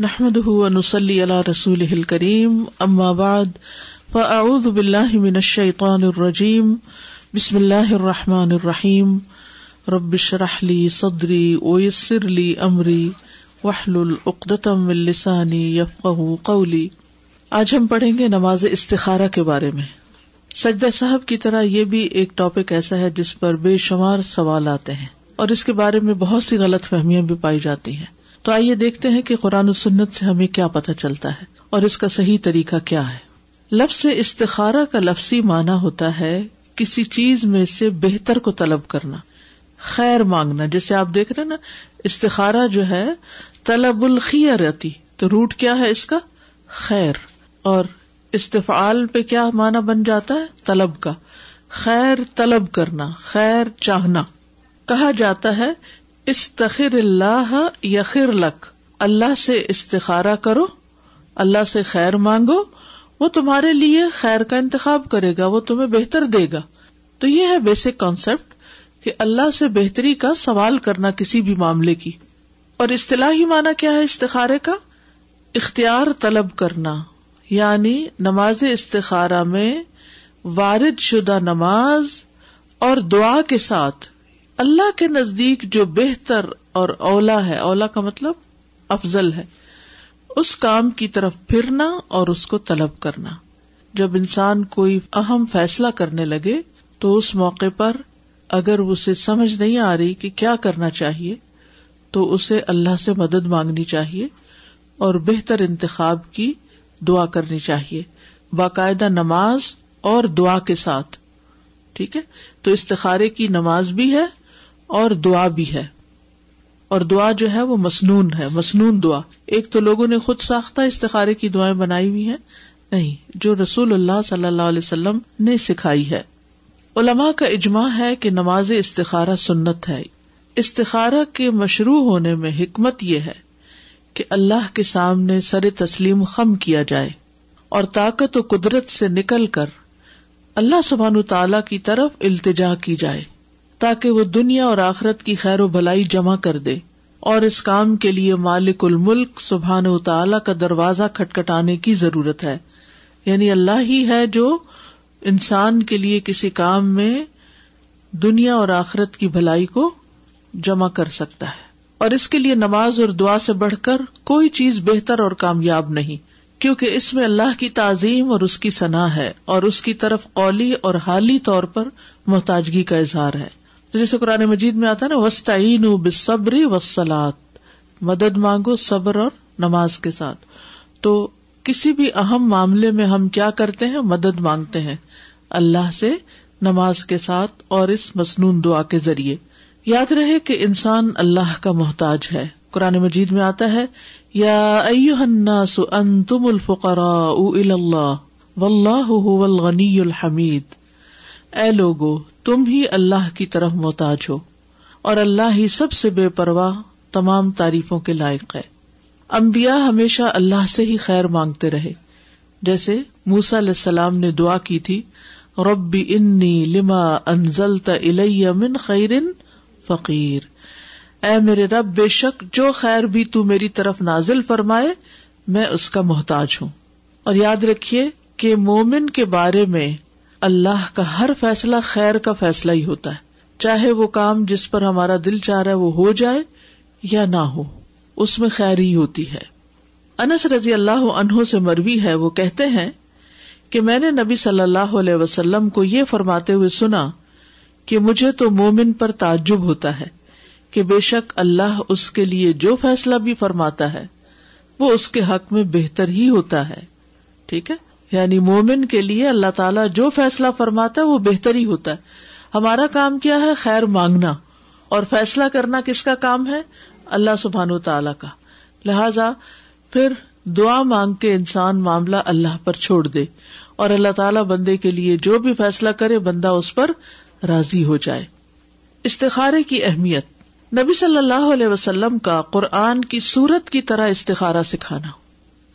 نحمد نسلی اللہ رسول کریم ام بعد فاعوذ باللہ من الشیطان الرجیم بسم اللہ الرحمٰن الرحیم ربش رحلی صدری ویسر لی امری وحل العقدم السانی یفق قولی آج ہم پڑھیں گے نماز استخارہ کے بارے میں۔ سجدہ صاحب کی طرح یہ بھی ایک ٹاپک ایسا ہے جس پر بے شمار سوال آتے ہیں۔ اور اس کے بارے میں بہت سی غلط فہمیاں بھی پائی جاتی ہیں۔ تو آئیے دیکھتے ہیں کہ قرآن و سنت سے ہمیں کیا پتہ چلتا ہے اور اس کا صحیح طریقہ کیا ہے۔ لفظ استخارہ کا لفظی معنی ہوتا ہے کسی چیز میں سے بہتر کو طلب کرنا، خیر مانگنا۔ جیسے آپ دیکھ رہے نا، استخارہ جو ہے، طلب رہتی تو روٹ کیا ہے اس کا؟ خیر۔ اور استفعال پہ کیا معنی بن جاتا ہے؟ طلب کا۔ خیر طلب کرنا، خیر چاہنا۔ کہا جاتا ہے استخر اللہ یخر لک۔ اللہ سے استخارا کرو، اللہ سے خیر مانگو، وہ تمہارے لیے خیر کا انتخاب کرے گا، وہ تمہیں بہتر دے گا۔ تو یہ ہے بیسک کانسیپٹ کہ اللہ سے بہتری کا سوال کرنا کسی بھی معاملے کی۔ اور اصطلاحی معنی کیا ہے استخارے کا؟ اختیار طلب کرنا یعنی نماز استخارہ میں وارد شدہ نماز اور دعا کے ساتھ۔ اللہ کے نزدیک جو بہتر اور اولا ہے، اولا کا مطلب افضل ہے۔ اس کام کی طرف پھرنا اور اس کو طلب کرنا۔ جب انسان کوئی اہم فیصلہ کرنے لگے تو اس موقع پر اگر اسے سمجھ نہیں آ رہی کہ کیا کرنا چاہیے، تو اسے اللہ سے مدد مانگنی چاہیے اور بہتر انتخاب کی دعا کرنی چاہیے۔ باقاعدہ نماز اور دعا کے ساتھ، ٹھیک ہے؟ تو استخارے کی نماز بھی ہے اور دعا بھی ہے۔ اور دعا جو ہے وہ مصنون ہے مصنون دعا۔ ایک تو لوگوں نے خود ساختہ استخارے کی دعائیں بنائی ہوئی ہیں۔ نہیں، جو رسول اللہ صلی اللہ علیہ وسلم نے سکھائی ہے۔ علماء کا اجماع ہے کہ نماز استخارہ سنت ہے۔ استخارہ کے مشروع ہونے میں حکمت یہ ہے کہ اللہ کے سامنے سر تسلیم خم کیا جائے اور طاقت و قدرت سے نکل کر اللہ سبحان تعالی کی طرف التجا کی جائے۔ تاکہ وہ دنیا اور آخرت کی خیر و بلائی جمع کر دے اور اس کام کے لیے مالک الملک سبحان و تعالی کا دروازہ کھٹکھٹانے کی ضرورت ہے۔ یعنی اللہ ہی ہے جو انسان کے لیے کسی کام میں دنیا اور آخرت کی بھلائی کو جمع کر سکتا ہے۔ اور اس کے لیے نماز اور دعا سے بڑھ کر کوئی چیز بہتر اور کامیاب نہیں، کیونکہ اس میں اللہ کی تعظیم اور اس کی صنع ہے اور اس کی طرف قولی اور حالی طور پر محتاجگی کا اظہار ہے۔ جیسے قرآن مجید میں آتا ہے نا وسطین بصبری وسلات مدد مانگو صبر اور نماز کے ساتھ۔ تو کسی بھی اہم معاملے میں ہم کیا کرتے ہیں؟ مدد مانگتے ہیں۔ اللہ سے نماز کے ساتھ اور اس مصنون دعا کے ذریعے۔ یاد رہے کہ انسان اللہ کا محتاج ہے۔ قرآن مجید میں آتا ہے، یا الناس انتم الفقراء الى اللہ واللہ هو الغنی الحمید۔ اے لوگو تم ہی اللہ کی طرف محتاج ہو اور اللہ ہی سب سے بے پرواہ تمام تعریفوں کے لائق ہے۔ امبیا ہمیشہ اللہ سے ہی خیر مانگتے رہے۔ جیسے موسا علیہ السلام نے دعا کی تھی، ربی انی لما انزلت الیہ من خیر فقیر۔ اے میرے رب، بے شک جو خیر بھی تو میری طرف نازل فرمائے، میں اس کا محتاج ہوں۔ اور یاد رکھیے کہ مومن کے بارے میں اللہ کا ہر فیصلہ خیر کا فیصلہ ہی ہوتا ہے۔ چاہے وہ کام جس پر ہمارا دل چاہ رہا ہے وہ ہو جائے یا نہ ہو، اس میں خیر ہی ہوتی ہے۔ انس رضی اللہ عنہ سے مروی ہے، وہ کہتے ہیں کہ میں نے نبی صلی اللہ علیہ وسلم کو یہ فرماتے ہوئے سنا کہ مجھے تو مومن پر تعجب ہوتا ہے کہ بے شک اللہ اس کے لیے جو فیصلہ بھی فرماتا ہے، وہ اس کے حق میں بہتر ہی ہوتا ہے۔ ٹھیک ہے؟ یعنی مومن کے لیے اللہ تعالیٰ جو فیصلہ فرماتا ہے وہ بہتر ہی ہوتا ہے۔ ہمارا کام کیا ہے؟ خیر مانگنا۔ اور فیصلہ کرنا کس کا کام ہے؟ اللہ سبحان و تعالی کا۔ لہذا پھر دعا مانگ کے انسان معاملہ اللہ پر چھوڑ دے۔ اور اللہ تعالیٰ بندے کے لیے جو بھی فیصلہ کرے، بندہ اس پر راضی ہو جائے۔ استخارے کی اہمیت۔ نبی صلی اللہ علیہ وسلم کا قرآن کی سورت کی طرح استخارہ سکھانا۔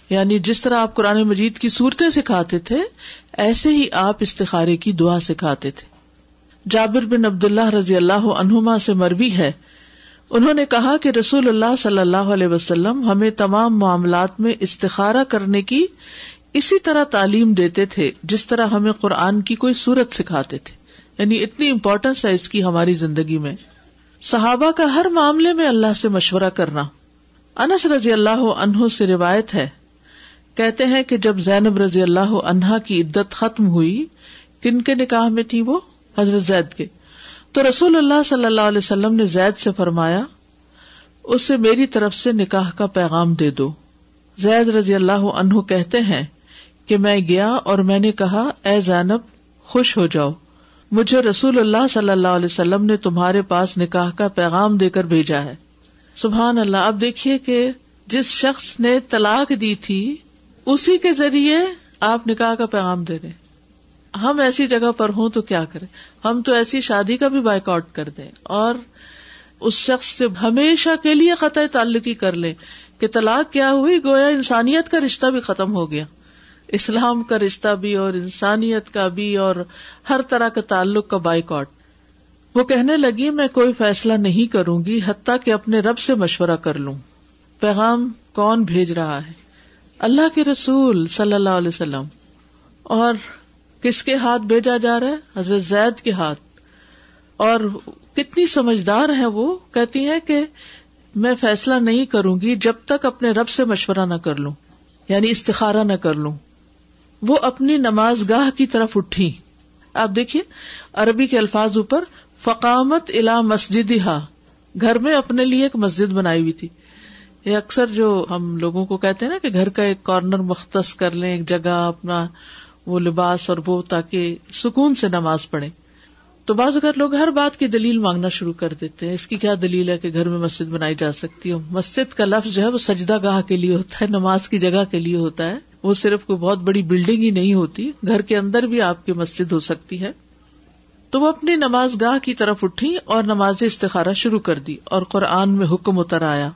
یعنی جس طرح آپ قرآن مجید کی صورتیں سکھاتے تھے، ایسے ہی آپ استخارے کی دعا سکھاتے تھے۔ جابر بن عبد اللہ رضی اللہ عنہما سے مروی ہے۔ انہوں نے کہا کہ رسول اللہ صلی اللہ علیہ وسلم ہمیں تمام معاملات میں استخارہ کرنے کی اسی طرح تعلیم دیتے تھے جس طرح ہمیں قرآن کی کوئی صورت سکھاتے تھے۔ یعنی اتنی امپورٹینس ہے اس کی ہماری زندگی میں۔ صحابہ کا ہر معاملے میں اللہ سے مشورہ کرنا۔ انس رضی اللہ عنہ سے روایت ہے کہتے ہیں کہ جب زینب رضی اللہ عنہا کی عدت ختم ہوئی، کن کے نکاح میں تھی وہ؟ حضرت زید کے۔ تو رسول اللہ صلی اللہ علیہ وسلم نے زید سے فرمایا، اس سے میری طرف سے نکاح کا پیغام دے دو۔ زید رضی اللہ عنہ کہتے ہیں کہ میں گیا اور میں نے کہا، اے زینب، خوش ہو جاؤ۔ مجھے رسول اللہ صلی اللہ علیہ وسلم نے تمہارے پاس نکاح کا پیغام دے کر بھیجا ہے۔ سبحان اللہ، اب دیکھیے کہ جس شخص نے طلاق دی تھی اسی کے ذریعے آپ نکاح کا پیغام دے رہے ہم ایسی جگہ پر ہوں تو کیا کریں؟ ہم تو ایسی شادی کا بھی بائک آؤٹ کر دیں۔ اور اس شخص سے ہمیشہ کے لیے قطع تعلقی کر لیں کہ طلاق کیا ہوئی، گویا انسانیت کا رشتہ بھی ختم ہو گیا۔ اسلام کا رشتہ بھی اور انسانیت کا بھی اور ہر طرح کا تعلق کا بائک آؤٹ وہ کہنے لگی، میں کوئی فیصلہ نہیں کروں گی، حتیٰ کہ اپنے رب سے مشورہ کر لوں۔ پیغام کون بھیج رہا ہے؟ اللہ کے رسول صلی اللہ علیہ وسلم، اور کس کے ہاتھ بھیجا جا رہا ہے؟ حضرت زید کے ہاتھ۔ اور کتنی سمجھدار ہے وہ، کہتی ہے کہ میں فیصلہ نہیں کروں گی جب تک اپنے رب سے مشورہ نہ کر لوں یعنی استخارہ نہ کر لوں۔ وہ اپنی نماز گاہ کی طرف اٹھی۔ آپ دیکھیے، عربی کے الفاظ اوپر، فقامت الا مسجد گھر میں اپنے لیے ایک مسجد بنائی ہوئی تھی۔ یہ اکثر جو ہم لوگوں کو کہتے ہیں نا کہ گھر کا ایک کارنر مختص کر لیں، ایک جگہ اپنا وہ لباس اور وہ تاکہ سکون سے نماز پڑھے تو بعض اگر لوگ ہر بات کی دلیل مانگنا شروع کر دیتے ہیں۔ اس کی کیا دلیل ہے کہ گھر میں مسجد بنائی جا سکتی ہو مسجد کا لفظ جو ہے وہ سجدہ گاہ کے لیے ہوتا ہے، نماز کی جگہ کے لیے ہوتا ہے۔ وہ صرف کوئی بہت بڑی بلڈنگ ہی نہیں ہوتی، گھر کے اندر بھی آپ کی مسجد ہو سکتی ہے۔ تو وہ اپنی نماز گاہ کی طرف اٹھی اور نماز استخارہ شروع کر دی اور قرآن میں حکم اتر آیا۔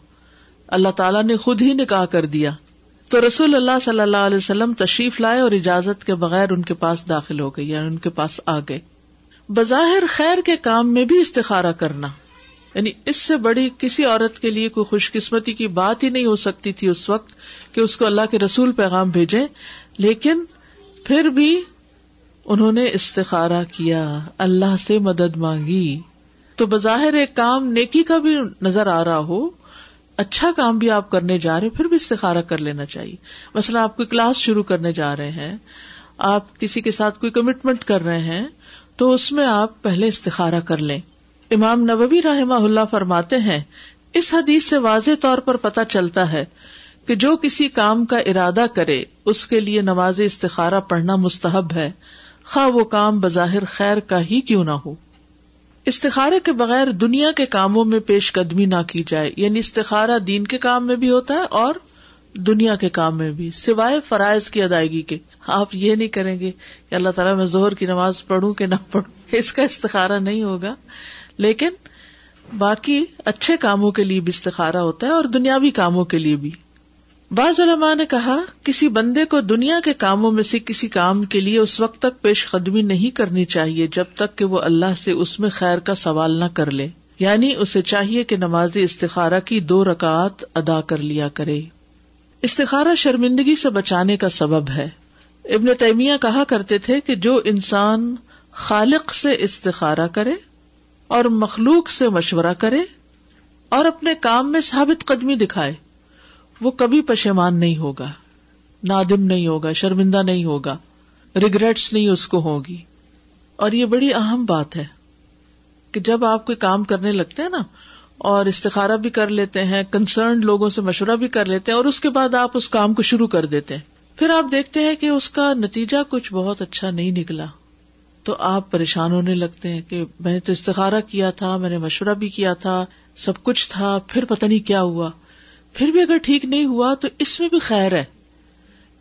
اللہ تعالیٰ نے خود ہی نکاح کر دیا۔ تو رسول اللہ صلی اللہ علیہ وسلم تشریف لائے اور اجازت کے بغیر ان کے پاس داخل ہو گئی یعنی ان کے پاس آ گئے۔ بظاہر خیر کے کام میں بھی استخارا کرنا یعنی اس سے بڑی کسی عورت کے لیے کوئی خوش قسمتی کی بات ہی نہیں ہو سکتی تھی اس وقت کہ اس کو اللہ کے رسول پیغام بھیجے لیکن پھر بھی انہوں نے استخارا کیا، اللہ سے مدد مانگی۔ تو بظاہر ایک کام نیکی کا بھی نظر آ رہا ہو اچھا کام بھی آپ کرنے جا رہے پھر بھی استخارہ کر لینا چاہیے۔ مثلا آپ کوئی کلاس شروع کرنے جا رہے ہیں، آپ کسی کے ساتھ کوئی کمٹمنٹ کر رہے ہیں، تو اس میں آپ پہلے استخارہ کر لیں۔ امام نبوی رحمہ اللہ فرماتے ہیں، اس حدیث سے واضح طور پر پتہ چلتا ہے کہ جو کسی کام کا ارادہ کرے، اس کے لیے نماز استخارہ پڑھنا مستحب ہے۔ خواہ وہ کام بظاہر خیر کا ہی کیوں نہ ہو۔ استخارے کے بغیر دنیا کے کاموں میں پیش قدمی نہ کی جائے یعنی استخارہ دین کے کام میں بھی ہوتا ہے اور دنیا کے کام میں بھی، سوائے فرائض کی ادائیگی کے۔ آپ یہ نہیں کریں گے کہ اللہ تعالیٰ میں زہر کی نماز پڑھوں کہ نہ پڑھوں۔ اس کا استخارہ نہیں ہوگا۔ لیکن باقی اچھے کاموں کے لیے بھی استخارہ ہوتا ہے اور دنیاوی کاموں کے لیے بھی۔ بعض علماء نے کہا، کسی بندے کو دنیا کے کاموں میں سے کسی کام کے لیے اس وقت تک پیش قدمی نہیں کرنی چاہیے جب تک کہ وہ اللہ سے اس میں خیر کا سوال نہ کر لے۔ یعنی اسے چاہیے کہ نماز استخارہ کی دو رکعت ادا کر لیا کرے۔ استخارہ شرمندگی سے بچانے کا سبب ہے۔ ابن تیمیہ کہا کرتے تھے کہ جو انسان خالق سے استخارہ کرے اور مخلوق سے مشورہ کرے اور اپنے کام میں ثابت قدمی دکھائے۔ وہ کبھی پشیمان نہیں ہوگا، نادم نہیں ہوگا، شرمندہ نہیں ہوگا ریگریٹس نہیں اس کو ہوگی۔ اور یہ بڑی اہم بات ہے کہ جب آپ کوئی کام کرنے لگتے ہیں نا، اور استخارہ بھی کر لیتے ہیں کنسرن لوگوں سے مشورہ بھی کر لیتے ہیں، اور اس کے بعد آپ اس کام کو شروع کر دیتے ہیں، پھر آپ دیکھتے ہیں کہ اس کا نتیجہ کچھ بہت اچھا نہیں نکلا۔ تو آپ پریشان ہونے لگتے ہیں کہ میں نے تو استخارہ کیا تھا، میں نے مشورہ بھی کیا تھا، سب کچھ تھا، پھر پتہ نہیں کیا ہوا۔ پھر بھی اگر ٹھیک نہیں ہوا تو اس میں بھی خیر ہے،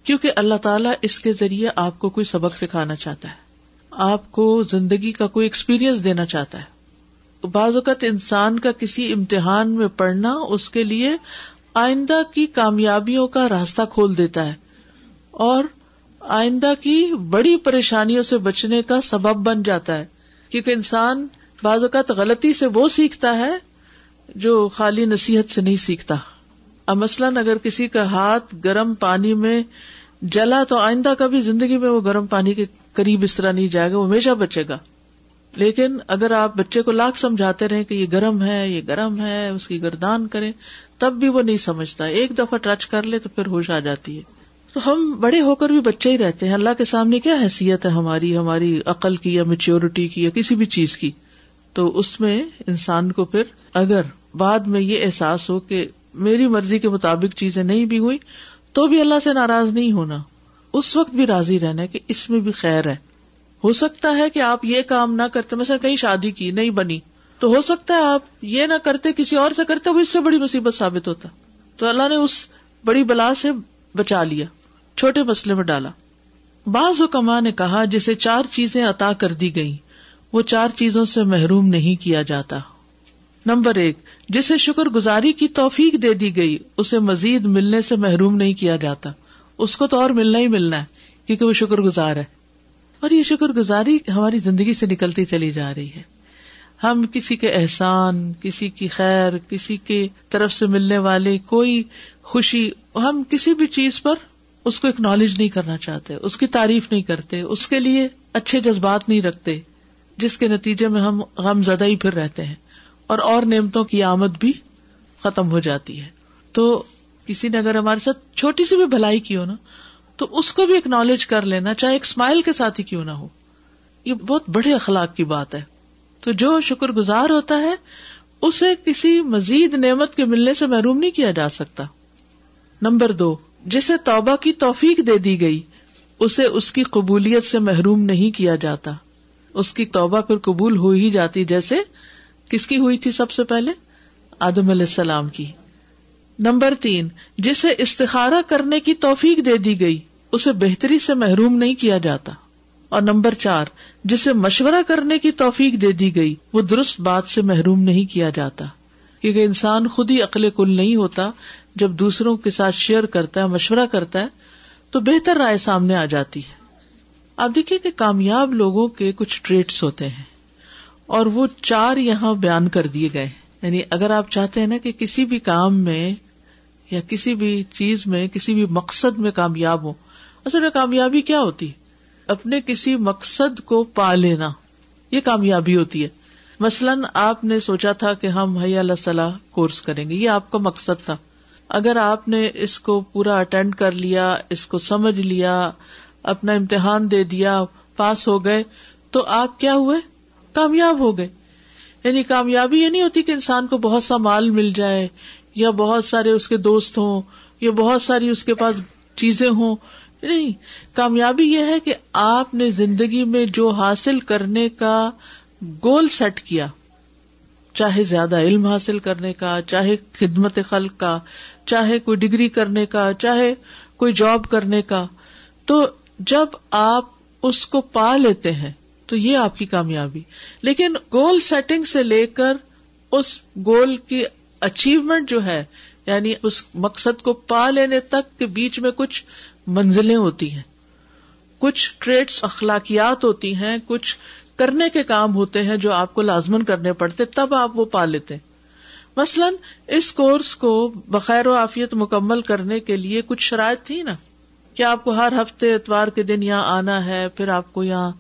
کیونکہ اللہ تعالیٰ اس کے ذریعے آپ کو کوئی سبق سکھانا چاہتا ہے۔ آپ کو زندگی کا کوئی ایکسپیرئنس دینا چاہتا ہے۔ بعض اوقات انسان کا کسی امتحان میں پڑھنا اس کے لیے آئندہ کی کامیابیوں کا راستہ کھول دیتا ہے اور آئندہ کی بڑی پریشانیوں سے بچنے کا سبب بن جاتا ہے۔ کیونکہ انسان بعض اوقات غلطی سے وہ سیکھتا ہے جو خالی نصیحت سے نہیں سیکھتا۔ اب مثلاً اگر کسی کا ہاتھ گرم پانی میں جلا تو آئندہ کبھی زندگی میں وہ گرم پانی کے قریب اس طرح نہیں جائے گا، وہ ہمیشہ بچے گا۔ لیکن اگر آپ بچے کو لاکھ سمجھاتے رہے کہ یہ گرم ہے، یہ گرم ہے، اس کی گردان کریں، تب بھی وہ نہیں سمجھتا۔ ایک دفعہ ٹچ کر لے تو پھر ہوش آ جاتی ہے۔ تو ہم بڑے ہو کر بھی بچے ہی رہتے ہیں۔ اللہ کے سامنے کیا حیثیت ہے ہماری ہماری عقل کی یا میچیورٹی کی یا کسی بھی چیز کی؟ تو اس میں انسان کو پھر اگر بعد میں یہ احساس ہو کہ میری مرضی کے مطابق چیزیں نہیں بھی ہوئی تو بھی اللہ سے ناراض نہیں ہونا۔ اس وقت بھی راضی رہنا کہ اس میں بھی خیر ہے۔ ہو سکتا ہے کہ آپ یہ کام نہ کرتے، مثلا کہیں شادی کی، نہیں بنی۔ تو ہو سکتا ہے آپ یہ نہ کرتے، کسی اور سے کرتے، وہ اس سے بڑی مصیبت ثابت ہوتا۔ تو اللہ نے اس بڑی بلا سے بچا لیا، چھوٹے مسئلے میں ڈالا۔ بعض حکما نے کہا، جسے چار چیزیں عطا کر دی گئی وہ چار چیزوں سے محروم نہیں کیا جاتا۔ نمبر ایک جسے شکر گزاری کی توفیق دے دی گئی، اسے مزید ملنے سے محروم نہیں کیا جاتا۔ اس کو تو اور ملنا ہی ملنا ہے، کیونکہ وہ شکر گزار ہے۔ اور یہ شکر گزاری ہماری زندگی سے نکلتی چلی جا رہی ہے۔ ہم کسی کے احسان، کسی کی خیر، کسی کے طرف سے ملنے والے کوئی خوشی، ہم کسی بھی چیز پر اس کو اکنالج نہیں کرنا چاہتے، اس کی تعریف نہیں کرتے، اس کے لیے اچھے جذبات نہیں رکھتے، جس کے نتیجے میں ہم غم زدہ ہی پھر رہتے ہیں۔ اور اور نعمتوں کی آمد بھی ختم ہو جاتی ہے۔ تو کسی نے اگر ہمارے ساتھ چھوٹی سی بھی بھلائی کی ہو نا، تو اس کو بھی اکنالج کر لینا، چاہے ایک اسمائل کے ساتھ ہی کیوں نہ ہو۔ یہ بہت بڑے اخلاق کی بات ہے۔ تو جو شکر گزار ہوتا ہے، اسے کسی مزید نعمت کے ملنے سے محروم نہیں کیا جا سکتا۔ نمبر دو، جسے توبہ کی توفیق دے دی گئی، اسے اس کی قبولیت سے محروم نہیں کیا جاتا۔ اس کی توبہ پھر قبول ہو ہی جاتی، جیسے کس کی ہوئی تھی سب سے پہلے؟ آدم علیہ السلام کی۔ نمبر تین، جسے استخارہ کرنے کی توفیق دے دی گئی، اسے بہتری سے محروم نہیں کیا جاتا۔ اور نمبر چار، جسے مشورہ کرنے کی توفیق دے دی گئی، وہ درست بات سے محروم نہیں کیا جاتا۔ کیونکہ انسان خود ہی عقل کل نہیں ہوتا، جب دوسروں کے ساتھ شیئر کرتا ہے، مشورہ کرتا ہے، تو بہتر رائے سامنے آ جاتی ہے۔ آپ دیکھیے کہ کامیاب لوگوں کے کچھ ٹریٹس ہوتے ہیں۔ اور وہ چار یہاں بیان کر دیے گئے۔ یعنی اگر آپ چاہتے ہیں نا کہ کسی بھی کام میں یا کسی بھی چیز میں، کسی بھی مقصد میں کامیاب ہو اصل میں کامیابی کیا ہوتی؟ اپنے کسی مقصد کو پا لینا۔ یہ کامیابی ہوتی ہے۔ مثلاً آپ نے سوچا تھا کہ ہم حیا اللہ صلاح کورس کریں گے، یہ آپ کا مقصد تھا۔ اگر آپ نے اس کو پورا اٹینڈ کر لیا، اس کو سمجھ لیا، اپنا امتحان دے دیا، پاس ہو گئے، تو آپ کیا ہوئے؟ کامیاب ہو گئے۔ یعنی کامیابی یہ نہیں ہوتی کہ انسان کو بہت سا مال مل جائے یا بہت سارے اس کے دوست ہوں یا بہت ساری اس کے پاس چیزیں ہوں۔ نہیں، کامیابی یہ ہے کہ آپ نے زندگی میں جو حاصل کرنے کا گول سیٹ کیا، چاہے زیادہ علم حاصل کرنے کا، چاہے خدمت خلق کا، چاہے کوئی ڈگری کرنے کا، چاہے کوئی جاب کرنے کا، تو جب آپ اس کو پا لیتے ہیں تو یہ آپ کی کامیابی۔ لیکن گول سیٹنگ سے لے کر اس گول کی اچیومنٹ جو ہے یعنی اس مقصد کو پا لینے تک کے بیچ میں کچھ منزلیں ہوتی ہیں۔ کچھ ٹریڈس اخلاقیات ہوتی ہیں، کچھ کرنے کے کام ہوتے ہیں جو آپ کو لازمن کرنے پڑتے، تب آپ وہ پا لیتے۔ مثلاً اس کورس کو بخیر و آفیت مکمل کرنے کے لیے کچھ شرائط تھی نا۔ کیا آپ کو ہر ہفتے اتوار کے دن یہاں آنا ہے، پھر آپ کو یہاں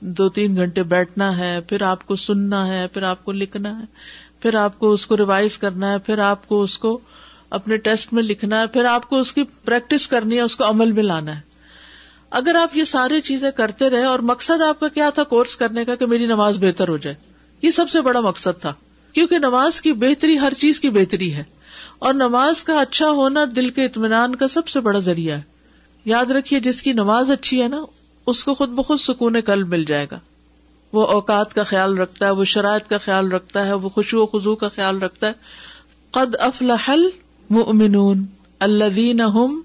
دو تین گھنٹے بیٹھنا ہے، پھر آپ کو سننا ہے، پھر آپ کو لکھنا ہے، پھر آپ کو اس کو ریوائز کرنا ہے، پھر آپ کو اس کو اپنے ٹیسٹ میں لکھنا ہے، پھر آپ کو اس کی پریکٹس کرنی ہے، اس کو عمل میں لانا ہے۔ اگر آپ یہ ساری چیزیں کرتے رہے اور مقصد آپ کا کیا تھا کورس کرنے کا کہ میری نماز بہتر ہو جائے، یہ سب سے بڑا مقصد تھا۔ کیونکہ نماز کی بہتری ہر چیز کی بہتری ہے۔ اور نماز کا اچھا ہونا دل کے اطمینان کا سب سے بڑا ذریعہ ہے۔ یاد رکھیے، جس کی نماز اچھی ہے نا اس کو خود بخود سکون کل مل جائے گا۔ وہ اوقات کا خیال رکھتا ہے، وہ شرائط کا خیال رکھتا ہے، وہ خوشو و خزو کا خیال رکھتا ہے۔ قد افلحل مؤمنون الذین هم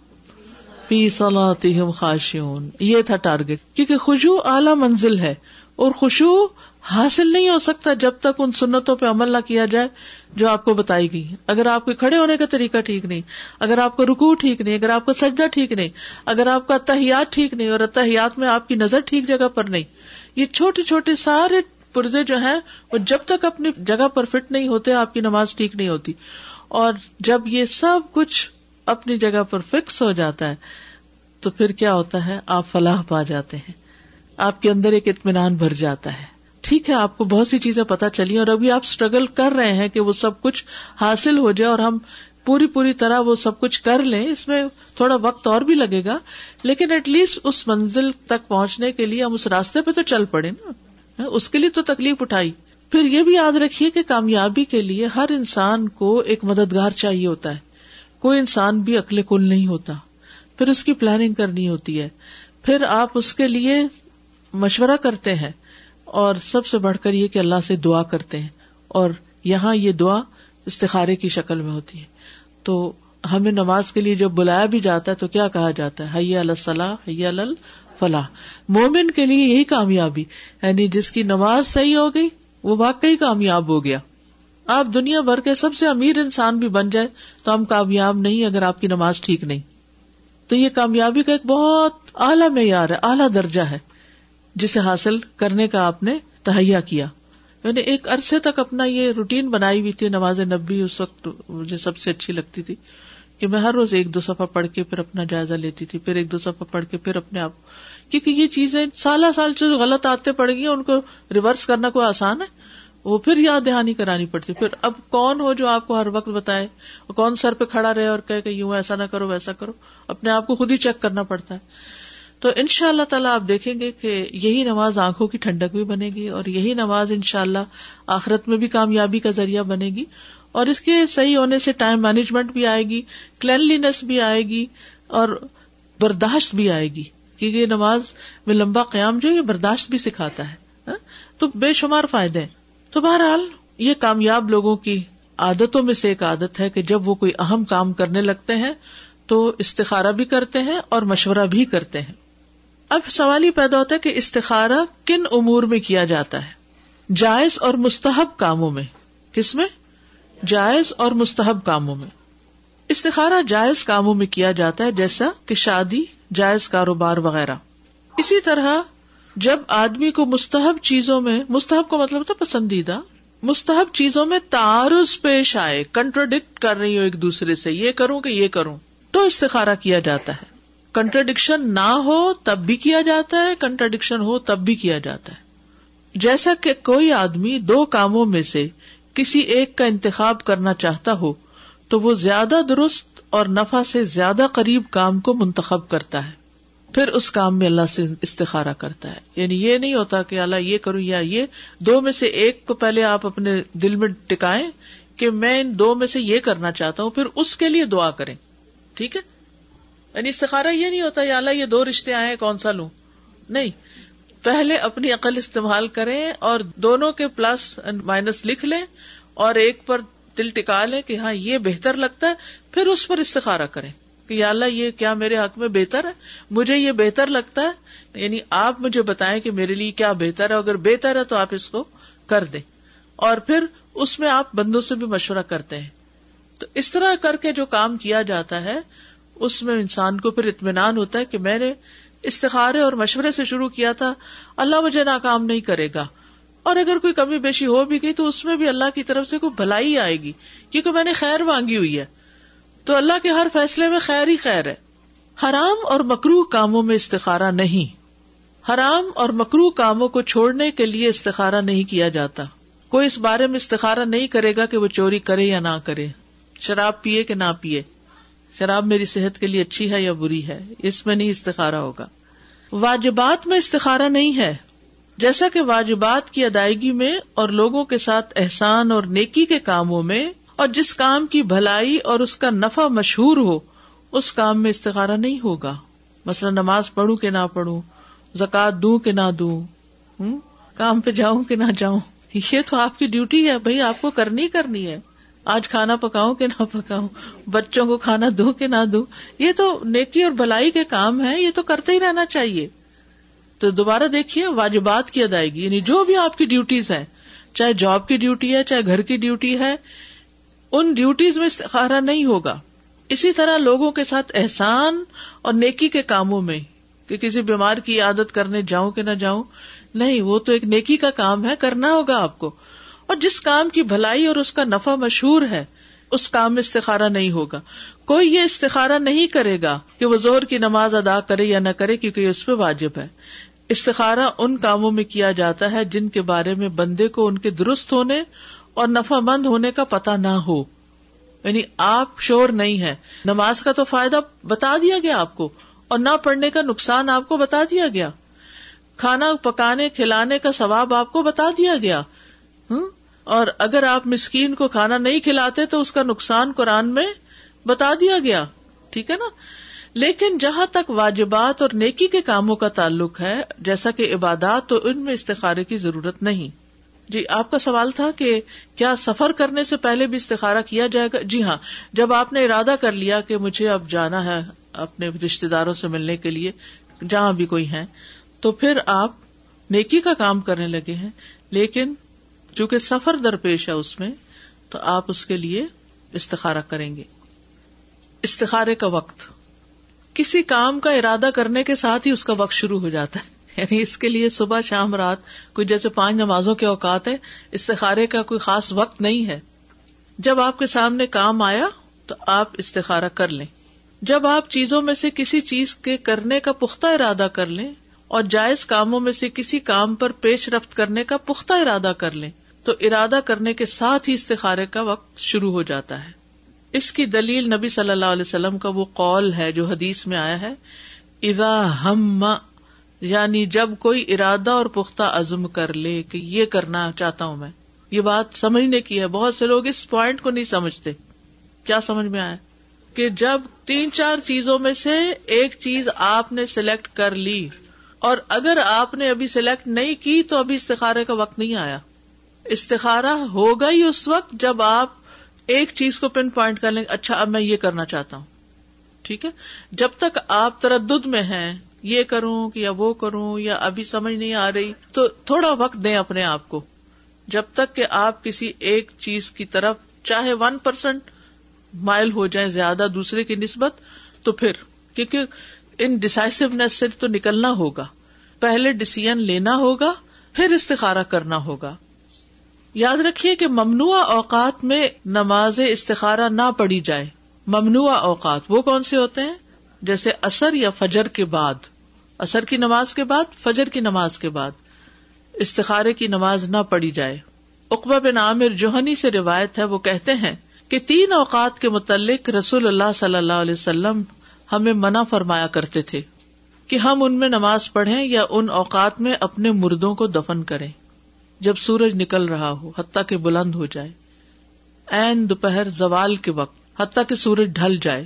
فی صلاتهم خاشعون۔ یہ تھا ٹارگیٹ کیونکہ خوشو اعلی منزل ہے اور خوشو حاصل نہیں ہو سکتا جب تک ان سنتوں پہ عمل نہ کیا جائے۔ جو آپ کو بتائی گئی اگر آپ کے کھڑے ہونے کا طریقہ ٹھیک نہیں، اگر آپ کو رکو ٹھیک نہیں، اگر آپ کا سجدہ ٹھیک نہیں، اگر آپ کا اتحیات ٹھیک نہیں اور اتحیات میں آپ کی نظر ٹھیک جگہ پر نہیں، یہ چھوٹے چھوٹے سارے پرزے جو ہیں، وہ جب تک اپنی جگہ پر فٹ نہیں ہوتے، آپ کی نماز ٹھیک نہیں ہوتی۔ اور جب یہ سب کچھ اپنی جگہ پر فکس ہو جاتا ہے، تو پھر کیا ہوتا ہے؟ آپ فلاح پا جاتے ہیں۔ آپ کے اندر ایک اطمینان بھر جاتا ہے۔ ٹھیک ہے، آپ کو بہت سی چیزیں پتا چلی اور ابھی آپ اسٹرگل کر رہے ہیں کہ وہ سب کچھ حاصل ہو جائے اور ہم پوری پوری طرح وہ سب کچھ کر لیں، اس میں تھوڑا وقت اور بھی لگے گا، لیکن ایٹ لیسٹ اس منزل تک پہنچنے کے لیے ہم اس راستے پہ تو چل پڑے نا۔ اس کے لیے تو تکلیف اٹھائی۔ پھر یہ بھی یاد رکھیے کہ کامیابی کے لیے ہر انسان کو ایک مددگار چاہیے ہوتا ہے۔ کوئی انسان بھی اکلے کل نہیں ہوتا، پھر اس کی پلاننگ کرنی ہوتی ہے۔ پھر آپ اس کے لیے مشورہ کرتے ہیں۔ اور سب سے بڑھ کر یہ کہ اللہ سے دعا کرتے ہیں اور یہاں یہ دعا استخارے کی شکل میں ہوتی ہے۔ تو ہمیں نماز کے لیے جب بلایا بھی جاتا ہے تو کیا کہا جاتا ہے؟ حیا الصلاح، حیا الفلاح۔ مومن کے لیے یہی کامیابی یعنی جس کی نماز صحیح ہو گئی، وہ واقعی کامیاب ہو گیا۔ آپ دنیا بھر کے سب سے امیر انسان بھی بن جائے تو ہم کامیاب نہیں اگر آپ کی نماز ٹھیک نہیں۔ تو یہ کامیابی کا ایک بہت اعلیٰ معیار ہے، اعلیٰ درجہ ہے۔ جسے حاصل کرنے کا آپ نے تہیا کیا۔ میں نے ایک عرصے تک اپنا یہ روٹین بنائی ہوئی تھی، نماز نبی اس وقت مجھے سب سے اچھی لگتی تھی کہ میں ہر روز ایک دو سفا پڑھ کے پھر اپنا جائزہ لیتی تھی، پھر ایک دو سفا پڑھ کے پھر اپنے آپ۔ کیونکہ یہ چیزیں سالہ سال جو غلط آتے پڑ گئی ان کو ریورس کرنا کوئی آسان ہے، وہ پھر یاد دہانی کرانی پڑتی۔ پھر اب کون ہو جو آپ کو ہر وقت بتائے؟ کون سر پہ کھڑا رہے اور کہ یوں ایسا نہ کرو، ویسا کرو۔ اپنے آپ کو خود ہی چیک کرنا پڑتا ہے۔ تو ان شاء اللہ تعالیٰ آپ دیکھیں گے کہ یہی نماز آنکھوں کی ٹھنڈک بھی بنے گی اور یہی نماز ان شاء اللہ آخرت میں بھی کامیابی کا ذریعہ بنے گی اور اس کے صحیح ہونے سے ٹائم مینجمنٹ بھی آئے گی، کلینلینس بھی آئے گی اور برداشت بھی آئے گی کیونکہ یہ نماز میں لمبا قیام جو یہ برداشت بھی سکھاتا ہے ہاں؟ تو بے شمار فائدے ہیں۔ تو بہرحال یہ کامیاب لوگوں کی عادتوں میں سے ایک عادت ہے کہ جب وہ کوئی اہم کام کرنے لگتے ہیں تو استخارہ بھی کرتے ہیں اور مشورہ بھی کرتے ہیں۔ اب سوال یہ پیدا ہوتا ہے کہ استخارہ کن امور میں کیا جاتا ہے؟ جائز اور مستحب کاموں میں۔ کس میں؟ جائز اور مستحب کاموں میں۔ استخارہ جائز کاموں میں کیا جاتا ہے؟ جیسا کہ شادی، جائز کاروبار وغیرہ۔ اسی طرح جب آدمی کو مستحب چیزوں میں، مستحب کو مطلب ہوتا پسندیدہ۔ مستحب چیزوں میں تعارض پیش آئے کنٹروڈکٹ کر رہی ہوں ایک دوسرے سے، یہ کروں کہ یہ کروں۔ تو استخارا کیا جاتا ہے؟ کنٹرڈکشن نہ ہو تب بھی کیا جاتا ہے، کنٹرڈکشن ہو تب بھی کیا جاتا ہے۔ جیسا کہ کوئی آدمی دو کاموں میں سے کسی ایک کا انتخاب کرنا چاہتا ہو، تو وہ زیادہ درست اور نفع سے زیادہ قریب کام کو منتخب کرتا ہے۔ پھر اس کام میں اللہ سے استخارا کرتا ہے۔ یعنی یہ نہیں ہوتا کہ اللہ یہ کروں یا یہ۔ دو میں سے ایک کو پہلے آپ اپنے دل میں ٹکائیں کہ میں ان دو میں سے یہ کرنا چاہتا ہوں، پھر اس کے لیے دعا کریں۔ ٹھیک ہے؟ یعنی استخارا یہ نہیں ہوتا یا اللہ یہ دو رشتے آئے کون سا لوں؟ نہیں۔ پہلے اپنی عقل استعمال کریں اور دونوں کے پلس مائنس لکھ لیں اور ایک پر دل ٹکا لیں کہ ہاں یہ بہتر لگتا ہے، پھر اس پر استخارا کریں کہ یا اللہ، یہ کیا میرے حق میں بہتر ہے؟ مجھے یہ بہتر لگتا ہے؟ یعنی آپ مجھے بتائیں کہ میرے لیے کیا بہتر ہے، اگر بہتر ہے تو آپ اس کو کر دیں۔ اور پھر اس میں آپ بندوں سے بھی مشورہ کرتے ہیں۔ تو اس طرح کر کے جو کام کیا جاتا ہے اس میں انسان کو پھر اطمینان ہوتا ہے کہ میں نے استخارے اور مشورے سے شروع کیا تھا، اللہ مجھے ناکام نہیں کرے گا۔ اور اگر کوئی کمی بیشی ہو بھی گئی تو اس میں بھی اللہ کی طرف سے کوئی بھلائی آئے گی، کیونکہ میں نے خیر مانگی ہوئی ہے۔ تو اللہ کے ہر فیصلے میں خیر ہی خیر ہے۔ حرام اور مکرو کاموں میں استخارا نہیں۔ حرام اور مکرو کاموں کو چھوڑنے کے لیے استخارا نہیں کیا جاتا۔ کوئی اس بارے میں استخارا نہیں کرے گا کہ وہ چوری کرے یا نہ کرے۔ شراب پیے کہ نہ پیے۔ شراب میری صحت کے لیے اچھی ہے یا بری ہے؟ اس میں نہیں استخارا ہوگا۔ واجبات میں استخارا نہیں ہے۔ جیسا کہ واجبات کی ادائیگی میں اور لوگوں کے ساتھ احسان اور نیکی کے کاموں میں اور جس کام کی بھلائی اور اس کا نفع مشہور ہو، اس کام میں استخارا نہیں ہوگا۔ مثلا نماز پڑھوں کہ نہ پڑھوں زکات دوں کہ نہ دوں کام پہ جاؤں کہ نہ جاؤں۔ یہ تو آپ کی ڈیوٹی ہے، بھائی آپ کو کرنی کرنی ہے۔ آج کھانا پکاؤں کہ نہ پکاؤں، بچوں کو کھانا دوں کہ نہ دوں، یہ تو نیکی اور بھلائی کے کام ہے یہ تو کرتے ہی رہنا چاہیے۔ تو دوبارہ دیکھیے، واجبات کی ادائیگی یعنی جو بھی آپ کی ڈیوٹیز ہیں، چاہے جاب کی ڈیوٹی ہے، چاہے گھر کی ڈیوٹی ہے، ان ڈیوٹیز میں استخارا نہیں ہوگا۔ اسی طرح لوگوں کے ساتھ احسان اور نیکی کے کاموں میں، کہ کسی بیمار کی عادت کرنے جاؤں کہ نہ جاؤں، نہیں، وہ تو ایک نیکی کا کام ہے، کرنا ہوگا آپ کو۔ اور جس کام کی بھلائی اور اس کا نفع مشہور ہے، اس کام میں استخارا نہیں ہوگا۔ کوئی یہ استخارا نہیں کرے گا کہ وہ زور کی نماز ادا کرے یا نہ کرے کیونکہ یہ اس پہ واجب ہے۔ استخارا ان کاموں میں کیا جاتا ہے جن کے بارے میں بندے کو ان کے درست ہونے اور نفع مند ہونے کا پتا نہ ہو۔ یعنی آپ شور نہیں ہے نماز کا تو فائدہ بتا دیا گیا آپ کو اور نہ پڑھنے کا نقصان آپ کو بتا دیا گیا۔ کھانا پکانے، کھلانے کا ثواب آپ کو بتا دیا گیا۔ اور اگر آپ مسکین کو کھانا نہیں کھلاتے تو اس کا نقصان قرآن میں بتا دیا گیا۔ ٹھیک ہے نا؟ لیکن جہاں تک واجبات اور نیکی کے کاموں کا تعلق ہے، جیسا کہ عبادات، تو ان میں استخارے کی ضرورت نہیں۔ جی آپ کا سوال تھا کہ کیا سفر کرنے سے پہلے بھی استخارہ کیا جائے گا؟ جی ہاں جب آپ نے ارادہ کر لیا کہ مجھے اب جانا ہے اپنے رشتے داروں سے ملنے کے لیے، جہاں بھی کوئی ہے تو پھر آپ نیکی کا کام کرنے لگے ہیں۔ لیکن چونکہ سفر درپیش ہے اس میں، تو آپ اس کے لیے استخارہ کریں گے۔ استخارے کا وقت۔ کسی کام کا ارادہ کرنے کے ساتھ ہی اس کا وقت شروع ہو جاتا ہے۔ یعنی اس کے لیے صبح، شام، رات کوئی جیسے پانچ نمازوں کے اوقات ہے استخارے کا کوئی خاص وقت نہیں ہے۔ جب آپ کے سامنے کام آیا، تو آپ استخارہ کر لیں۔ جب آپ چیزوں میں سے کسی چیز کے کرنے کا پختہ ارادہ کر لیں اور جائز کاموں میں سے کسی کام پر پیش رفت کرنے کا پختہ ارادہ کر لیں تو ارادہ کرنے کے ساتھ ہی استخارے کا وقت شروع ہو جاتا ہے۔ اس کی دلیل نبی صلی اللہ علیہ وسلم کا وہ قول ہے جو حدیث میں آیا ہے۔ ادا ہم یعنی جب کوئی ارادہ اور پختہ عزم کر لے کہ یہ کرنا چاہتا ہوں میں۔ یہ بات سمجھنے کی ہے۔ بہت سے لوگ اس پوائنٹ کو نہیں سمجھتے۔ کیا سمجھ میں آیا؟ کہ جب تین چار چیزوں میں سے ایک چیز آپ نے سلیکٹ کر لی اور اگر آپ نے ابھی سلیکٹ نہیں کی تو ابھی استخارے کا وقت نہیں آیا۔ استخارا ہوگا ہی اس وقت جب آپ ایک چیز کو پن پوائنٹ کر لیں اچھا اب میں یہ کرنا چاہتا ہوں۔ ٹھیک ہے؟ جب تک آپ تردد میں ہیں، یہ کروں یا وہ کروں یا ابھی سمجھ نہیں آ رہی، تو تھوڑا وقت دیں اپنے آپ کو۔ جب تک کہ آپ کسی ایک چیز کی طرف چاہے ون پرسینٹ مائل ہو جائیں زیادہ دوسرے کی نسبت، تو پھر، کیونکہ ان ڈسائسونیس سے تو نکلنا ہوگا۔ پہلے ڈسیزن لینا ہوگا، پھر استخارہ کرنا ہوگا۔ یاد رکھیے کہ ممنوع اوقات میں نماز استخارہ نہ پڑی جائے۔ ممنوع اوقات وہ کون سے ہوتے ہیں؟ جیسے اثر یا فجر کے بعد۔ اثر کی نماز کے بعد، فجر کی نماز کے بعد۔ استخارے کی نماز نہ پڑی جائے۔ اقبا بن عامر جوہنی سے روایت ہے، وہ کہتے ہیں کہ تین اوقات کے متعلق رسول اللہ صلی اللہ علیہ وسلم ہمیں منع فرمایا کرتے تھے کہ ہم ان میں نماز پڑھیں یا ان اوقات میں اپنے مردوں کو دفن کریں۔ جب سورج نکل رہا ہو، حتیٰ کہ بلند ہو جائے۔ این دوپہر زوال کے وقت، حتیٰ کہ سورج ڈھل جائے۔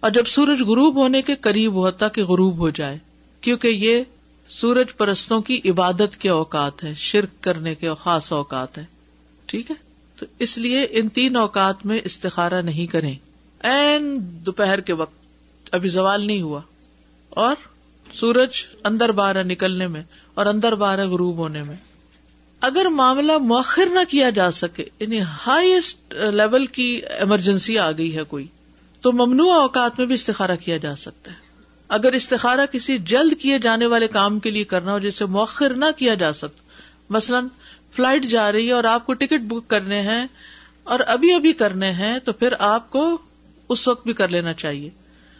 اور جب سورج غروب ہونے کے قریب ہو، حتیٰ کہ غروب ہو جائے۔ کیونکہ یہ سورج پرستوں کی عبادت کے اوقات ہے، شرک کرنے کے خاص اوقات ہے ٹھیک ہے؟ تو اس لیے ان تین اوقات میں استخارا نہیں کریں۔ این دوپہر کے وقت، ابھی زوال نہیں ہوا۔ اور سورج اندر بارہ نکلنے میں اور اندر بارہ غروب ہونے میں۔ اگر معاملہ مؤخر نہ کیا جا سکے یعنی ہائیسٹ لیول کی ایمرجنسی آ گئی ہے کوئی، تو ممنوع اوقات میں بھی استخارہ کیا جا سکتا ہے۔ اگر استخارہ کسی جلد کیے جانے والے کام کے لیے کرنا ہو جسے مؤخر نہ کیا جا سکتا مثلاً فلائٹ جا رہی ہے اور آپ کو ٹکٹ بک کرنے ہیں اور ابھی ابھی کرنے ہیں، تو پھر آپ کو اس وقت بھی کر لینا چاہیے۔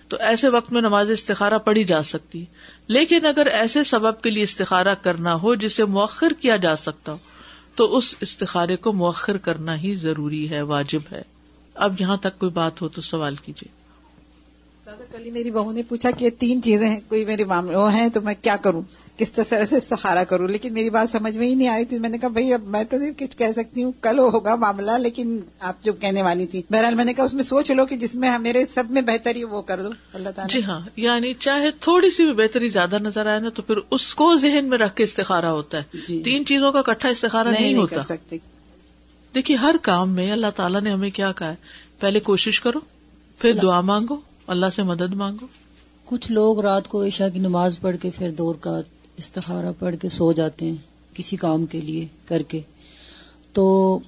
تو ایسے وقت میں نماز استخارہ پڑھی جا سکتی لیکن اگر ایسے سبب کے لیے استخارہ کرنا ہو جسے مؤخر کیا جا سکتا ہو، تو اس استخارے کو مؤخر کرنا ہی ضروری ہے، واجب ہے۔ اب یہاں تک کوئی بات ہو تو سوال کیجیے دادا کل میری بہو نے پوچھا کہ تین چیزیں ہیں کوئی میرے وہ ہیں تو میں کیا کروں؟ کس طرح سے سہارا کروں؟ لیکن میری بات سمجھ میں ہی نہیں آئی تھی۔ میں نے کہا بھائی اب میں تو کچھ کہہ سکتی ہوں۔ کل ہوگا معاملہ لیکن آپ جو کہنے والی تھی۔ بہرحال میں نے کہا اس میں سوچ لو کہ جس میں میرے سب میں بہتری وہ کر دو۔ اللہ تعالیٰ۔ جی ہاں یعنی چاہے تھوڑی سی بھی بہتری زیادہ نظر آئے نا تو پھر اس کو ذہن میں رکھ کے استخارا ہوتا ہے۔ جی۔ تین چیزوں کا کٹھا استخارا نہیں ہوتا۔ سکتے۔ دیکھیے ہر کام میں اللہ تعالیٰ نے ہمیں کیا کہا ہے؟ پہلے کوشش کرو پھر دعا مانگو اللہ سے مدد مانگو۔ کچھ لوگ رات کو عشاء کی نماز پڑھ کے پھر دور کا استخارہ پڑھ کے سو جاتے ہیں کسی کام کے لیے کر کے۔ تو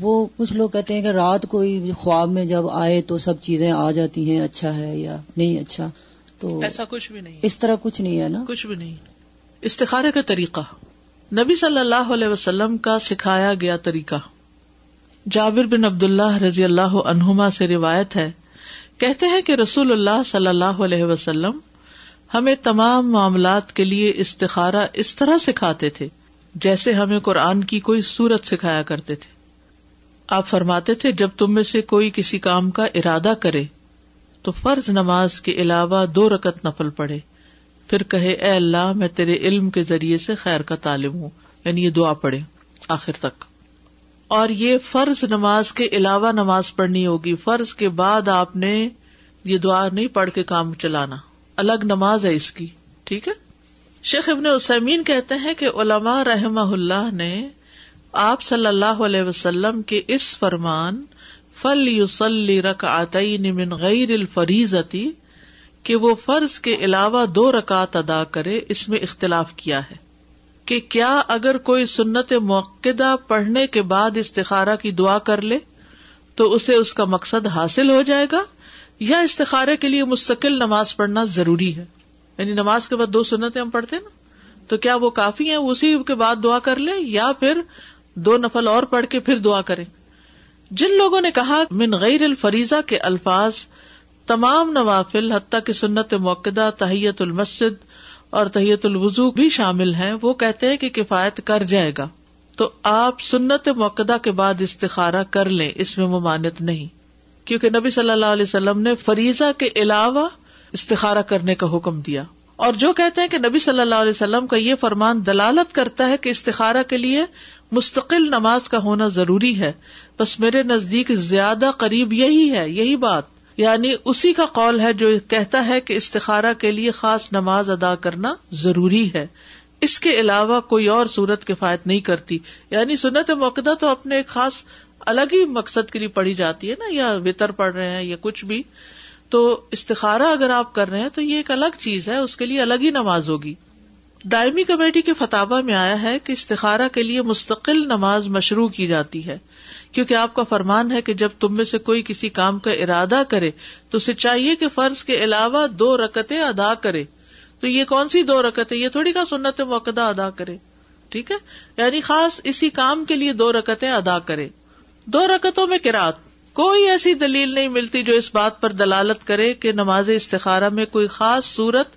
وہ کچھ لوگ کہتے ہیں کہ رات کو خواب میں جب آئے تو سب چیزیں آ جاتی ہیں اچھا ہے یا نہیں اچھا۔ تو ایسا کچھ بھی نہیں۔ اس طرح کچھ نہیں ہے نا؟ کچھ بھی نہیں۔ استخارے کا طریقہ۔ نبی صلی اللہ علیہ وسلم کا سکھایا گیا طریقہ۔ جابر بن عبد اللہ رضی اللہ عنہما سے روایت ہے کہتے ہیں کہ رسول اللہ صلی اللہ علیہ وسلم ہمیں تمام معاملات کے لیے استخارہ اس طرح سکھاتے تھے جیسے ہمیں قرآن کی کوئی صورت سکھایا کرتے تھے۔ آپ فرماتے تھے، جب تم میں سے کوئی کسی کام کا ارادہ کرے تو فرض نماز کے علاوہ دو رکت نفل پڑے پھر کہے، اے اللہ، میں تیرے علم کے ذریعے سے خیر کا تعلیم ہوں یعنی یہ دعا پڑھے۔ آخر تک۔ اور یہ فرض نماز کے علاوہ نماز پڑھنی ہوگی۔ فرض کے بعد آپ نے یہ دعا نہیں پڑھ کے کام چلانا۔ الگ نماز ہے اس کی، ٹھیک ہے؟ شیخ ابن اسمین کہتے ہیں کہ علماء رحم اللہ نے آپ صلی اللہ علیہ وسلم کے اس فرمان فل یوسلی رک آتی من غیر الفریزتی کہ وہ فرض کے علاوہ دو رکعت ادا کرے، اس میں اختلاف کیا ہے۔ کہ کیا اگر کوئی سنت موقع پڑھنے کے بعد استخارہ کی دعا کر لے تو اسے اس کا مقصد حاصل ہو جائے گا یا استخارے کے لیے مستقل نماز پڑھنا ضروری ہے؟ یعنی نماز کے بعد دو سنتیں ہم پڑھتے نا، تو کیا وہ کافی ہیں؟ اسی کے بعد دعا کر لے یا پھر دو نفل اور پڑھ کے پھر دعا کریں؟ جن لوگوں نے کہا، من غیر الفریضہ کے الفاظ، تمام نوافل حتیٰ کی سنت موقع تحیت المسد اور تحیت الوضو بھی شامل ہیں، وہ کہتے ہیں کہ کفایت کر جائے گا۔ تو آپ سنت موقع کے بعد استخارہ کر لیں، اس میں ممانت نہیں۔ کیونکہ نبی صلی اللہ علیہ وسلم نے فریضہ کے علاوہ استخارہ کرنے کا حکم دیا۔ اور جو کہتے ہیں کہ نبی صلی اللہ علیہ وسلم کا یہ فرمان دلالت کرتا ہے کہ استخارہ کے لیے مستقل نماز کا ہونا ضروری ہے، بس میرے نزدیک زیادہ قریب یہی ہے، یہی بات۔ یعنی اسی کا قول ہے جو کہتا ہے کہ استخارہ کے لیے خاص نماز ادا کرنا ضروری ہے۔ اس کے علاوہ کوئی اور صورت کفایت نہیں کرتی۔ یعنی سنت موقع تو اپنے ایک خاص الگ ہی مقصد کے لیے پڑھی جاتی ہے نا، یا وطر پڑھ رہے ہیں یا کچھ بھی۔ تو استخارہ اگر آپ کر رہے ہیں تو یہ ایک الگ چیز ہے، اس کے لیے الگ ہی نماز ہوگی۔ دائمی کمیٹی کے فتابہ میں آیا ہے کہ استخارہ کے لیے مستقل نماز مشروع کی جاتی ہے۔ کیونکہ آپ کا فرمان ہے کہ جب تم میں سے کوئی کسی کام کا ارادہ کرے تو اسے چاہیے کہ فرض کے علاوہ دو رکتیں ادا کرے۔ تو یہ کون سی دو رکتیں؟ یہ تھوڑی کا سنت موقع ادا کرے۔ ٹھیک ہے؟ یعنی خاص اسی کام کے لیے دو رکتیں ادا کرے۔ دو رکتوں میں کراط کوئی ایسی دلیل نہیں ملتی جو اس بات پر دلالت کرے کہ نماز استخارہ میں کوئی خاص صورت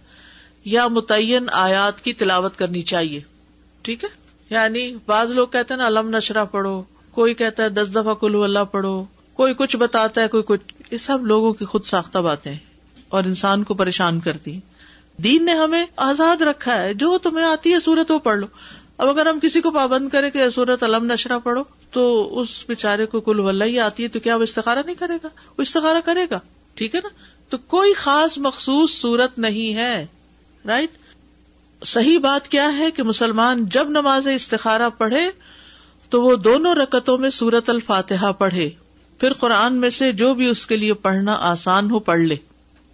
یا متعین آیات کی تلاوت کرنی چاہیے۔ ٹھیک ہے؟ یعنی بعض لوگ کہتے ہیں نا، علم نشرہ پڑھو۔ کوئی کہتا ہے دس دفعہ کلو اللہ پڑھو، کوئی کچھ بتاتا ہے، کوئی کچھ۔ یہ سب لوگوں کی خود ساختہ باتیں اور انسان کو پریشان کرتی۔ دین نے ہمیں آزاد رکھا ہے، جو تمہیں آتی ہے سورت وہ پڑھ لو۔ اب اگر ہم کسی کو پابند کریں کہ سورت علم نشرہ پڑھو، تو اس بےچارے کو کل ولہ ہی آتی ہے، تو کیا وہ استخارا نہیں کرے گا؟ وہ استخارا کرے گا۔ ٹھیک ہے نا؟ تو کوئی خاص مخصوص صورت نہیں ہے رائٹ صحیح بات کیا ہے کہ مسلمان جب نماز استخارا پڑھے تو وہ دونوں رکتوں میں سورت الفاتحہ پڑھے۔ پھر قرآن میں سے جو بھی اس کے لیے پڑھنا آسان ہو پڑھ لے۔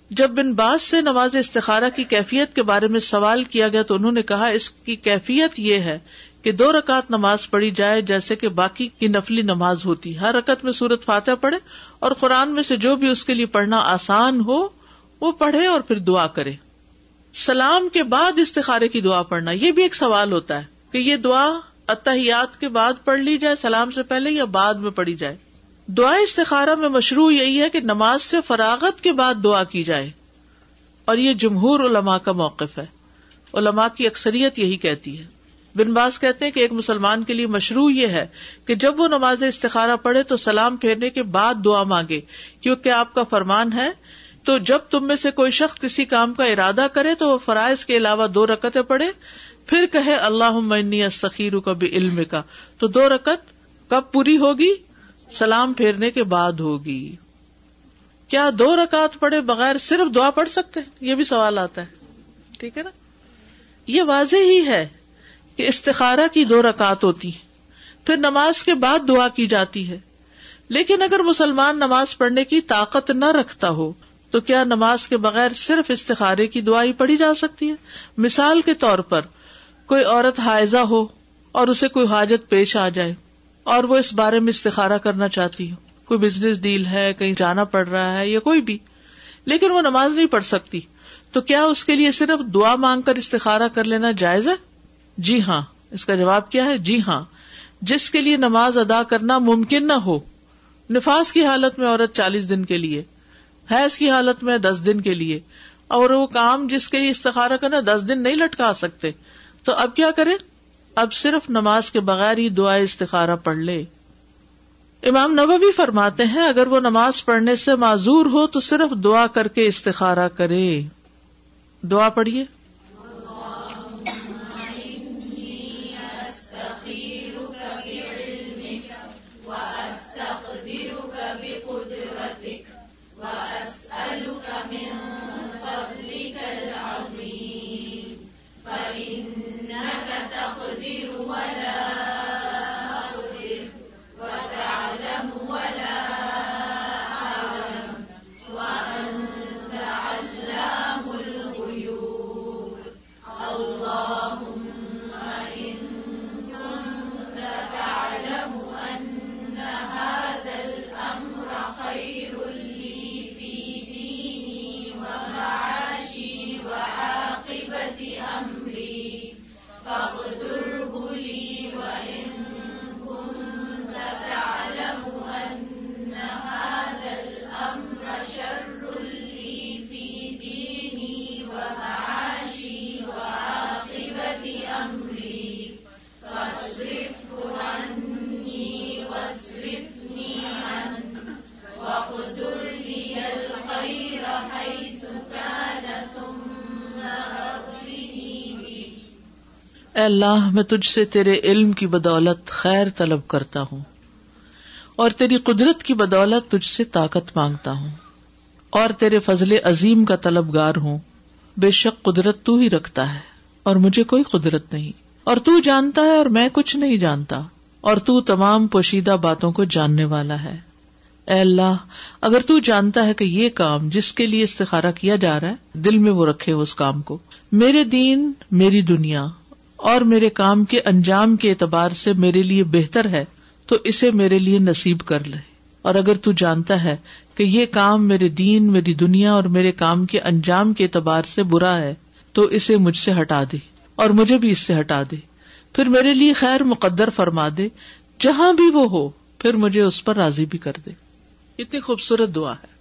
جب بن باز سے نماز استخارہ کی کیفیت کے بارے میں سوال کیا گیا تو انہوں نے کہا، اس کی کیفیت یہ ہے کہ دو رکعت نماز پڑھی جائے جیسے کہ باقی کی نفلی نماز ہوتی۔ ہر رکت میں سورت فاتح پڑھے اور قرآن میں سے جو بھی اس کے لیے پڑھنا آسان ہو، وہ پڑھے اور پھر دعا کرے۔ سلام کے بعد استخارے کی دعا پڑھنا، یہ بھی ایک سوال ہوتا ہے کہ یہ دعا اتحیات کے بعد پڑھ لی جائے، سلام سے پہلے یا بعد میں پڑھی جائے۔ دعا استخارہ میں مشروع یہی ہے کہ نماز سے فراغت کے بعد دعا کی جائے۔ اور یہ جمہور علماء کا موقف ہے۔ علماء کی اکثریت یہی کہتی ہے۔ بن باز کہتے ہیں کہ ایک مسلمان کے لیے مشروع یہ ہے کہ جب وہ نماز استخارہ پڑھے تو سلام پھیرنے کے بعد دعا مانگے، کیونکہ آپ کا فرمان ہے، تو جب تم میں سے کوئی شخص کسی کام کا ارادہ کرے تو وہ فرائض کے علاوہ دو رکتیں پڑھے پھر کہ اللہ سخیر کا بھی علم کا تو دو رکت کب پوری ہوگی؟ سلام پھیرنے کے بعد ہوگی۔ کیا دو رکعت پڑھے بغیر صرف دعا پڑھ سکتے ہیں؟ یہ بھی سوال آتا ہے۔ ٹھیک ہے نا؟ یہ واضح ہی ہے کہ استخارہ کی دو رکعت ہوتی پھر نماز کے بعد دعا کی جاتی ہے۔ لیکن اگر مسلمان نماز پڑھنے کی طاقت نہ رکھتا ہو، تو کیا نماز کے بغیر صرف استخارے کی دعائی پڑھی جا سکتی ہے؟ مثال کے طور پر کوئی عورت حائزہ ہو اور اسے کوئی حاجت پیش آ جائے اور وہ اس بارے میں استخارہ کرنا چاہتی ہو۔ کوئی بزنس ڈیل ہے، کہیں جانا پڑ رہا ہے یا کوئی بھی۔ لیکن وہ نماز نہیں پڑھ سکتی۔ تو کیا اس کے لیے صرف دعا مانگ کر استخارہ کر لینا جائز ہے؟ جی ہاں۔ اس کا جواب کیا ہے؟ جی ہاں۔ جس کے لیے نماز ادا کرنا ممکن نہ ہو۔ نفاس کی حالت میں عورت چالیس دن کے لیے، حیض کی حالت میں دس دن کے لیے اور وہ کام جس کے لیے استخارہ کرنا دس دن نہیں لٹکا سکتے۔ تو اب کیا کرے اب صرف نماز کے بغیر ہی دعا استخارہ پڑھ لے۔ امام نبوی فرماتے ہیں، اگر وہ نماز پڑھنے سے معذور ہو تو صرف دعا کر کے استخارہ کرے۔ دعا پڑھیے۔ اے اللہ، میں تجھ سے تیرے علم کی بدولت خیر طلب کرتا ہوں اور تیری قدرت کی بدولت تجھ سے طاقت مانگتا ہوں اور تیرے فضل عظیم کا طلبگار ہوں۔ بے شک قدرت تو ہی رکھتا ہے اور مجھے کوئی قدرت نہیں۔ اور تو جانتا ہے اور میں کچھ نہیں جانتا اور تو تمام پوشیدہ باتوں کو جاننے والا ہے۔ اے اللہ، اگر تو جانتا ہے کہ یہ کام جس کے لیے استخارہ کیا جا رہا ہے، دل میں وہ رکھے اس کام کو۔ میرے دین، میری دنیا۔ اور میرے کام کے انجام کے اعتبار سے میرے لیے بہتر ہے، تو اسے میرے لیے نصیب کر لے۔ اور اگر تو جانتا ہے کہ یہ کام میرے دین، میری دنیا اور میرے کام کے انجام کے اعتبار سے برا ہے، تو اسے مجھ سے ہٹا دے۔ اور مجھے بھی اس سے ہٹا دے۔ پھر میرے لیے خیر مقدر فرما دے۔ جہاں بھی وہ ہو، پھر مجھے اس پر راضی بھی کر دے۔ اتنی خوبصورت دعا ہے۔